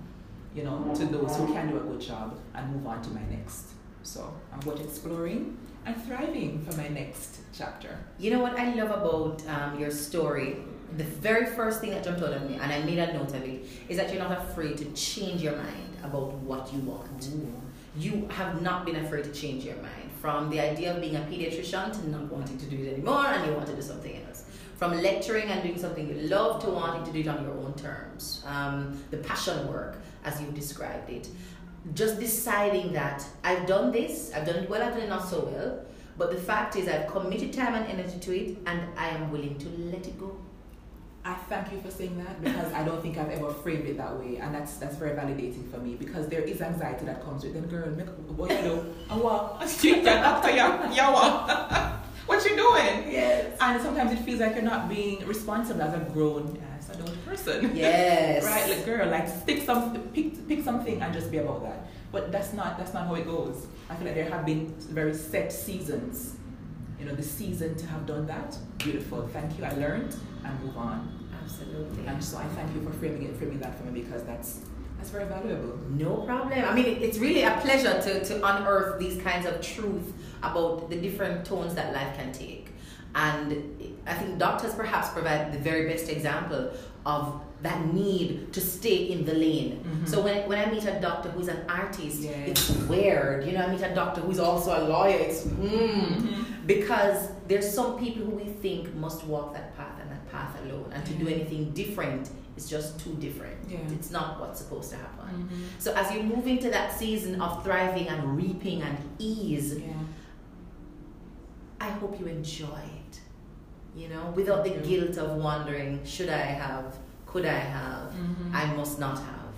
you know, to those who can do a good job and move on to my next. So I'm going exploring and thriving for my next chapter. You know what I love about um, your story? The very first thing that jumped out at me, and I made a note of it, is that you're not afraid to change your mind about what you want. To do. You have not been afraid to change your mind from the idea of being a pediatrician to not wanting to do it anymore and you want to do something else. From lecturing and doing something you love to wanting to do it on your own terms. Um, the passion work, as you described it. Just deciding that I've done this, I've done it well, I've done it not so well, but the fact is I've committed time and energy to it and I am willing to let it go. I thank you for saying that because I don't think I've ever framed it that way, and that's that's very validating for me because there is anxiety that comes with it. Girl, make what you do? I want. You doctor, yeah, yeah, what? What you doing? Yes. And sometimes it feels like you're not being responsible as a grown as adult person. Yes. <laughs> right, like girl, like pick some pick pick something and just be about that. But that's not that's not how it goes. I feel like there have been very set seasons. You know, the season to have done that, beautiful. Thank you. I learned and move on. Absolutely. And so I thank you for framing it, framing that for me because that's that's very valuable. No problem. I mean, it's really a pleasure to, to unearth these kinds of truth about the different tones that life can take. And I think doctors perhaps provide the very best example of that need to stay in the lane. Mhm. So when, when I meet a doctor who's an artist, Yeah. it's weird. You know, I meet a doctor who's also a lawyer. It's mm, because there's some people who we think must walk that path and that path alone, and to do anything different is just too different. Yeah. It's not what's supposed to happen. Mm-hmm. So as you move into that season of thriving and reaping and ease, Yeah. I hope you enjoy it. You know, without the guilt of wondering, should I have, could I have, Mhm. I must not have.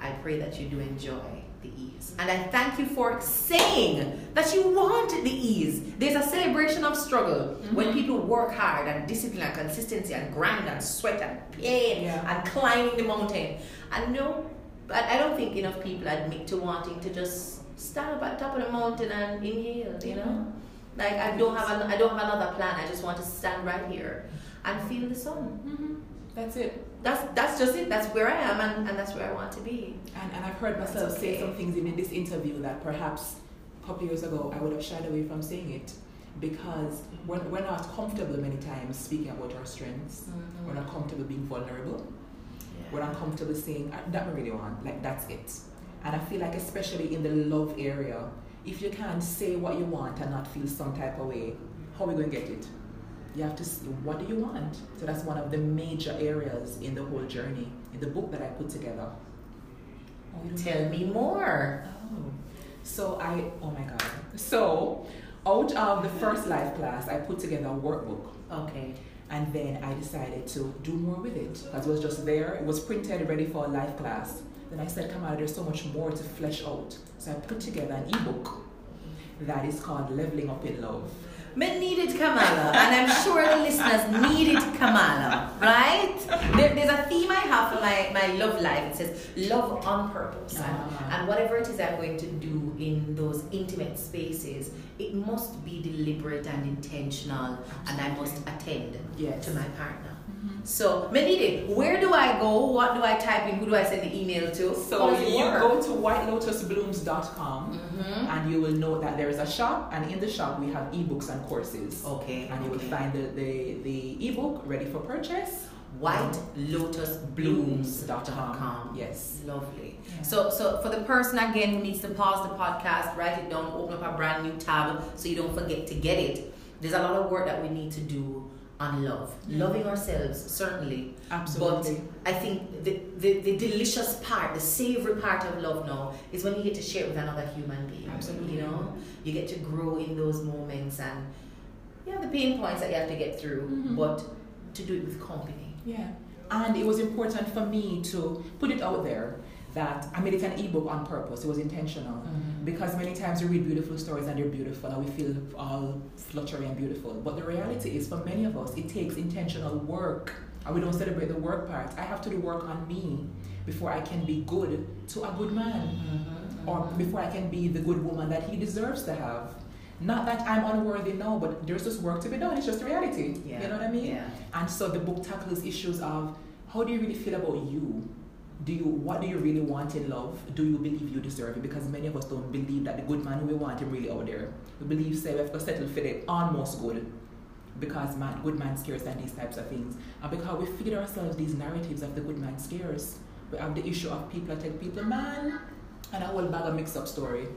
I pray that you do enjoy the ease. And I thank you for saying that you want the ease. There's a celebration of struggle when Mhm. people work hard and discipline and consistency and grind and sweat and pain Yeah. and climbing the mountain. And no, but I don't think enough people admit to wanting to just stand up at the top of the mountain and inhale, you know? Like I don't have an, I don't have another plan. I just want to stand right here and feel the sun. Mhm. That's it. That's that's just it. That's where I am and, and that's where I want to be. And, and I've heard myself That's say some things in this interview that perhaps a couple years ago I would have shied away from saying it because we're, we're not comfortable many times speaking about our strengths. We're not comfortable being vulnerable. We're not comfortable saying "Uh, that we really want. Like that's it. And I feel like especially in the love area, if you can't say what you want and not feel some type of way, how are we going to get it? You have to see what do you want. So that's one of the major areas in the whole journey in the book that I put together. Oh, Tell me more. Oh. So I, oh my God. So out of the first life class, I put together a workbook. Okay. And then I decided to do more with it because it was just there. It was printed, ready for a life class. Then I said, Kamala, there's so much more to flesh out. So I put together an ebook that is called Leveling Up in Love. Me needed Kamala, and I'm sure the listeners needed Kamala, right? There, there's a theme I have for my, my love life. It says love on purpose. And, Ah. and whatever it is I'm going to do in those intimate spaces, it must be deliberate and intentional, and I must attend Yes. to my partner. So, Menide, where do I go? What do I type in? Who do I send the email to? So How does it you work? go to whitelotusblooms.com Mhm. and you will know that there is a shop and in the shop we have ebooks and courses. Okay. And you will find the, the, the ebook ready for purchase. White Lotus Blooms. whitelotusblooms.com. Yes. Lovely. Yeah. So, so for the person again who needs to pause the podcast, write it down, open up a brand new tab so you don't forget to get it. There's a lot of work that we need to do on love, Mhm. loving ourselves certainly. Absolutely. But I think the, the the delicious part, the savory part of love now is when you get to share it with another human being. Absolutely. You know, you get to grow in those moments and you have the pain points that you have to get through, Mhm. but to do it with company. Yeah. And it was important for me to put it out there that I made it an ebook on purpose. It was intentional. Because many times we read beautiful stories and they're beautiful and we feel all fluttery and beautiful. But the reality is, for many of us, it takes intentional work. And we don't celebrate the work part. I have to do work on me before I can be good to a good man. Mhm, Or before I can be the good woman that he deserves to have. Not that I'm unworthy no, but there's just work to be done. It's just reality. Yeah. You know what I mean? Yeah. And so the book tackles issues of how do you really feel about you? Do you what do you really want in love? Do you believe you deserve it? Because many of us don't believe that the good man who we want is really out there. We believe say we have to settle for the almost good. Because man good man scares and these types of things. And because we feed ourselves these narratives of the good man scares. We have the issue of people that take people man and a whole bag of mix up story.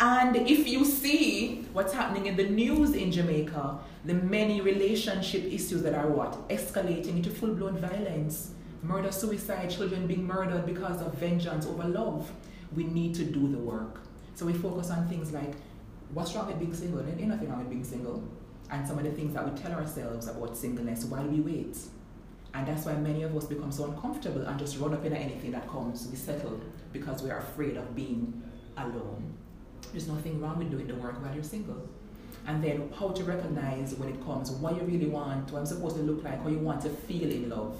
And if you see what's happening in the news in Jamaica, the many relationship issues that are what? Escalating into full blown violence. Murder, suicide, children being murdered because of vengeance over love. We need to do the work. So we focus on things like what's wrong with being single? There ain't nothing wrong with being single. And some of the things that we tell ourselves about singleness while we wait. And that's why many of us become so uncomfortable and just run up into anything that comes. We settle because we are afraid of being alone. There's nothing wrong with doing the work while you're single. And then how to recognize when it comes what you really want, what I'm supposed to look like, how you want to feel in love.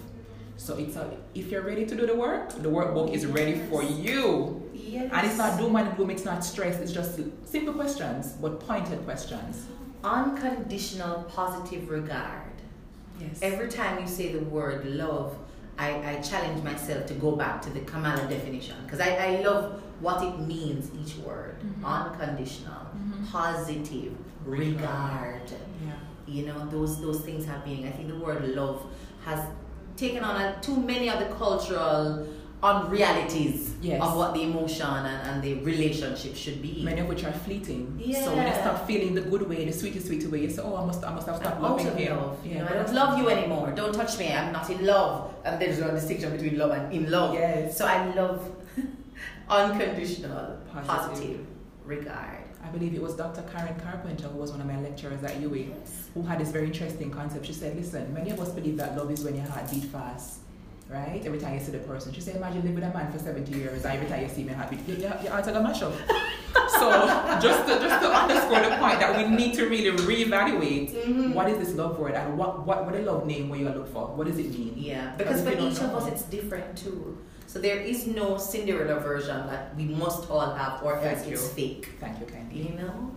So it's a, if you're ready to do the work, the workbook is ready for you. Yes. And it's not doom and gloom, it's not stress, it's just simple questions, but pointed questions. unconditional positive regard. Yes. Every time you say the word love, I, I challenge myself to go back to the Kamala definition because I, I love what it means, each word. Mhm. Unconditional, Mhm. positive, regard. Yeah. You know, those those things have been. I think the word love has taken on a, too many of the cultural um, unrealities Yes. of what the emotion and, and the relationship should be. Many of which are fleeting. Yeah. So when you Yeah. start feeling the good way, the sweetie, sweetie way, you say, oh, I must, I must have stopped I'm loving him. love. You know, I don't love you anymore. Don't touch me. I'm not in love. And there's a distinction between love and in love. Yes. So I love <laughs> unconditional, Positive. positive, regard. I believe it was Dr. Karen Carpenter, who was one of my lecturers at UA, who had this very interesting concept. She said, listen, many of us believe that love is when your heart beat fast, right? Every time you see the person. She said, imagine living with a man for 70 years, and every time you see me happy, your, your, your heart's like a mash <laughs> up. so just to, just to underscore the point that we need to really reevaluate Mhm. what is this love word and what, what, what a love name were you look for? What does it mean? Yeah, because for each of us it's different too. So there is no Cinderella version that we must all have, or else Thank it's fake. Thank you, Candy. You know,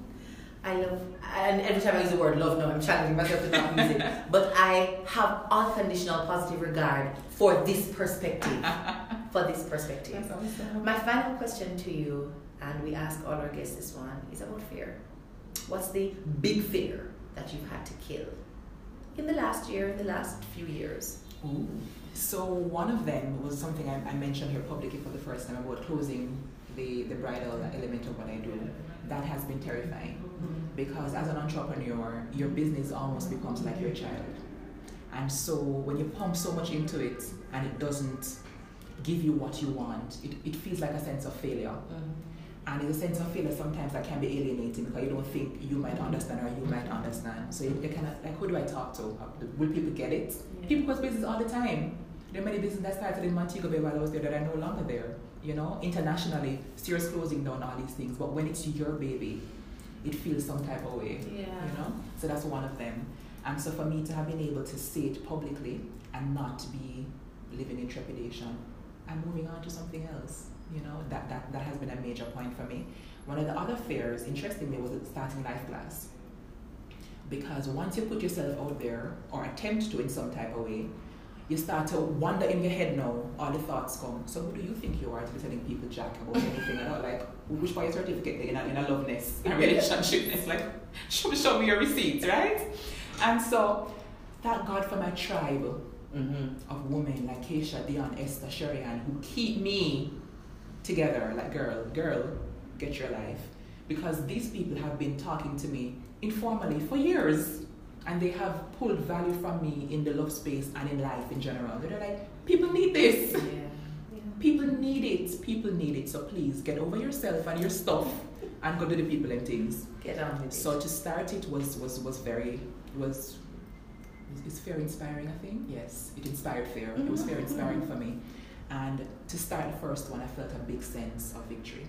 I love, and every time I use the word love, no, I'm challenging myself to not use it. <laughs> But I have unconditional positive regard for this perspective. <laughs> For this perspective. Awesome. My final question to you, and we ask all our guests this one, is about fear. What's the big fear that you've had to kill in the last year, in the last few years? Ooh. So one of them was something I, I mentioned here publicly for the first time about closing the, the bridal element of what I do. That has been terrifying because as an entrepreneur, your business almost becomes like your child. And so when you pump so much into it and it doesn't give you what you want, it, it feels like a sense of failure. Mm. And it's a sense of failure sometimes that can be alienating because you don't think you might understand or you might understand. So you, you kind of like, who do I talk to? Will people get it? People cause business all the time. There are many businesses that started in Montego Bay while I was there that are no longer there. You know, internationally, Sears closing down all these things. But when it's your baby, it feels some type of way. Yeah. You know, so that's one of them. And so for me to have been able to say it publicly and not be living in trepidation and moving on to something else, you know, that, that, that has been a major point for me. One of the other fears, interestingly, was starting life class. Because once you put yourself out there or attempt to in some type of way, you start to wonder in your head now, all the thoughts come. So who do you think you are to be telling people Jack about anything at all? Like, which part your certificate in a, in a loveness, a relationshipness? Like, show, show me your receipts, right? And so, thank God for my tribe Mm-hmm. of women like Keisha, Dion, Esther, Sherian, who keep me together. Like, girl, girl, get your life. Because these people have been talking to me informally for years. And they have pulled value from me in the love space and in life in general. They're like, people need this. Yeah. <laughs> yeah. People need it. People need it. So please get over yourself and your stuff and go to the people and things. Get on with it. So to start it was was was very was it's fair inspiring I think yes it inspired fear it was fair inspiring mm-hmm. for me and to start the first one I felt a big sense of victory.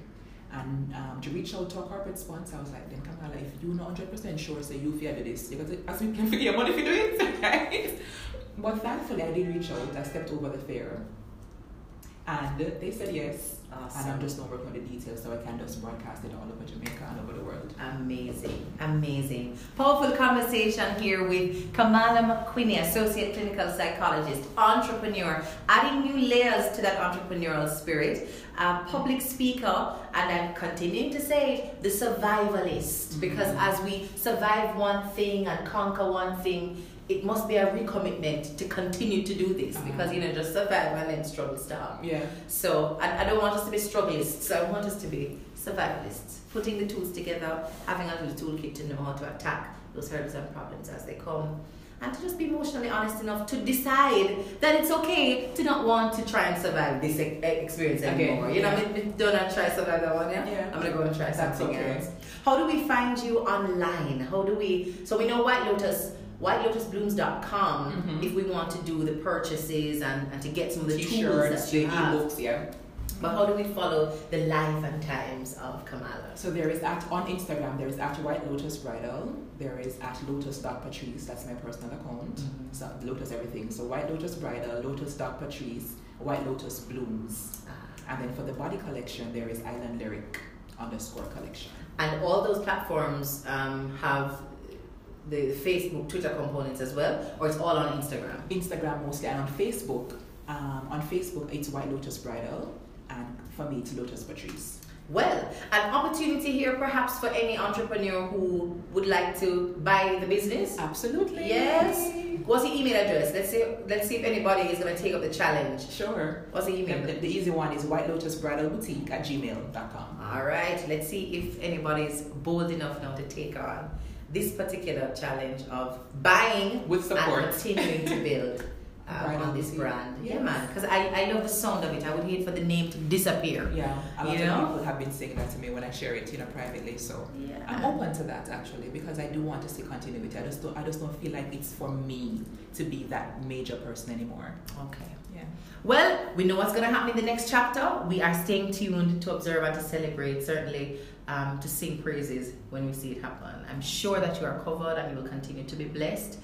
And um, to reach out to a corporate sponsor I was like then Kamala if you're not 100% sure say you fear do this to ask me can figure money if you do it? <laughs> But thankfully I did reach out I stepped over the fear and they said yes uh, and I'm Awesome. just not working on the details so I can just broadcast it all over Jamaica and over the world Amazing, amazing. Powerful conversation here with Kamala McQuinney, Associate Clinical Psychologist, entrepreneur, adding new layers to that entrepreneurial spirit, a public speaker, and I'm continuing to say the survivalist because mm-hmm. as we survive one thing and conquer one thing, it must be a recommitment to continue to do this mm-hmm. because you know just survive and then struggle stop. yeah So I, I don't want us to be struggleists. I want us to be survivalists, putting the tools together, having a little toolkit to know how to attack those hurdles and problems as they come, and to just be emotionally honest enough to decide that it's okay to not want to try and survive this experience anymore. You know, yeah. I mean, don't not try survive that one. Yeah, Yeah. I'm gonna go and try That's something okay. else. How do we find you online? How do we? So we know White Lotus. WhiteLotusBlooms.com Mhm. if we want to do the purchases and, and to get some of the tools t-shirts, that the you have. ebooks, yeah. But how do we follow the life and times of Kamala? So there is at on Instagram there is at White Lotus Bridal. There is at Lotus Dot Patrice. That's my personal account. Mhm. So Lotus everything. So White Lotus Bridal, Lotus Dot Patrice, White Lotus Blooms, Ah. and then for the body collection there is Island Lyric underscore collection. And all those platforms um, have the Facebook, Twitter components as well, or it's all on Instagram. Instagram mostly and on Facebook. Um, on Facebook it's White Lotus Bridal, and for me it's Lotus Patrice. Well, an opportunity here perhaps for any entrepreneur who would like to buy the business. Absolutely. Yes. What's the email address? Let's see. Let's see if anybody is going to take up the challenge. Sure. What's the The, email? the, the easy one is White Lotus Bridal Boutique at gmail.com. All right, let's see if anybody's bold enough now to take on this particular challenge of buying With support. and continuing to build um, <laughs> Right on on this the- brand. Yeah, man, because I, I love the sound of it. I would hate for the name to disappear. Yeah, a lot You of know? people have been saying that to me when I share it, you know, privately. So I'm open to that actually because I do want to see continuity. I just don't, I just don't feel like it's for me to be that major person anymore. Okay. Yeah. Well, we know what's going to happen in the next chapter. We are staying tuned to observe and to celebrate, certainly um, to sing praises when we see it happen. I'm sure that you are covered and you will continue to be blessed.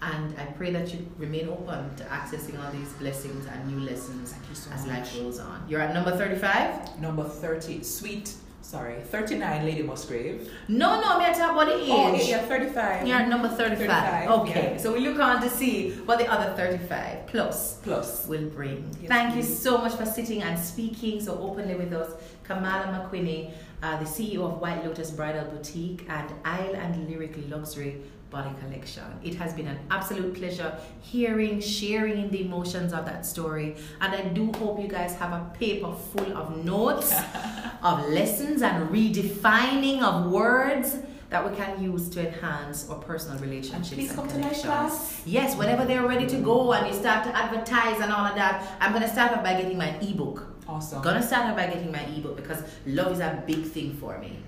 And I pray that you remain open to accessing all these blessings and new lessons so as much. life goes on. You're at number 35? Number thirty, sweet. Sorry, thirty-nine, Lady Musgrave. No, no, me I talk about the age. Oh, yeah, thirty-five. You're at number 35. 35, okay, yeah. so we look on to see what the other 35 plus Plus. will bring. Yes, Thank you so much for sitting and speaking so openly with us. Kamala McQuinney, uh, the CEO of White Lotus Bridal Boutique and Isle and Lyric Luxury Body Collection. It has been an absolute pleasure hearing, sharing the emotions of that story. And I do hope you guys have a paper full of notes, <laughs> of lessons, and redefining of words that we can use to enhance our personal And relationships please and come to my class. Yes, whenever they're ready to go and you start to advertise and all of that, I'm gonna start off by getting my ebook. Awesome. Gonna start off by getting my ebook because love is a big thing for me.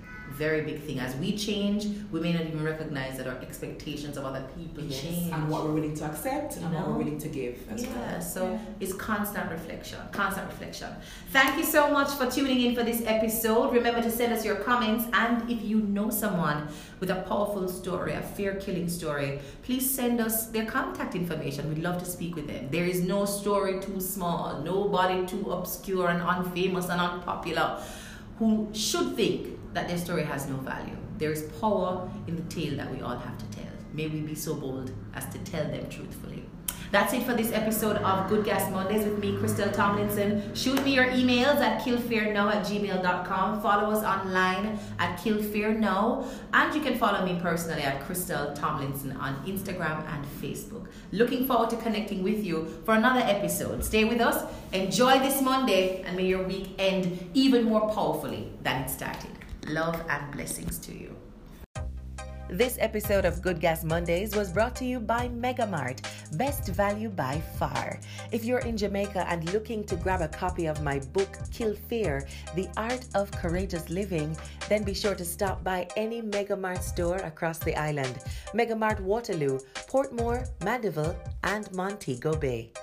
Very big thing. As we change, we may not even recognize that our expectations of other people Yes, change. and what we're willing to accept and what we're willing to give as yeah, well. so it's constant reflection. Constant reflection. Thank you so much for tuning in for this episode. Remember to send us your comments, and if you know someone with a powerful story, a fear killing story, please send us their contact information. We'd love to speak with them. There is no story too small, nobody too obscure and unfamous and unpopular who should think that their story has no value. There is power in the tale that we all have to tell. May we be so bold as to tell them truthfully. That's it for this episode of Good Gas Mondays with me, Christelle Tomlinson. Shoot me your emails at killfearnow at gmail.com. Follow us online at killfearnow. And you can follow me personally at Christelle Tomlinson on Instagram and Facebook. Looking forward to connecting with you for another episode. Stay with us, enjoy this Monday, and may your week end even more powerfully than it started. Love and blessings to you. This episode of Good Gas Mondays was brought to you by Megamart, best value by far. If you're in Jamaica and looking to grab a copy of my book, Kill Fear The Art of Courageous Living, then be sure to stop by any Megamart store across the island Megamart Waterloo, Portmore, Mandeville, and Montego Bay.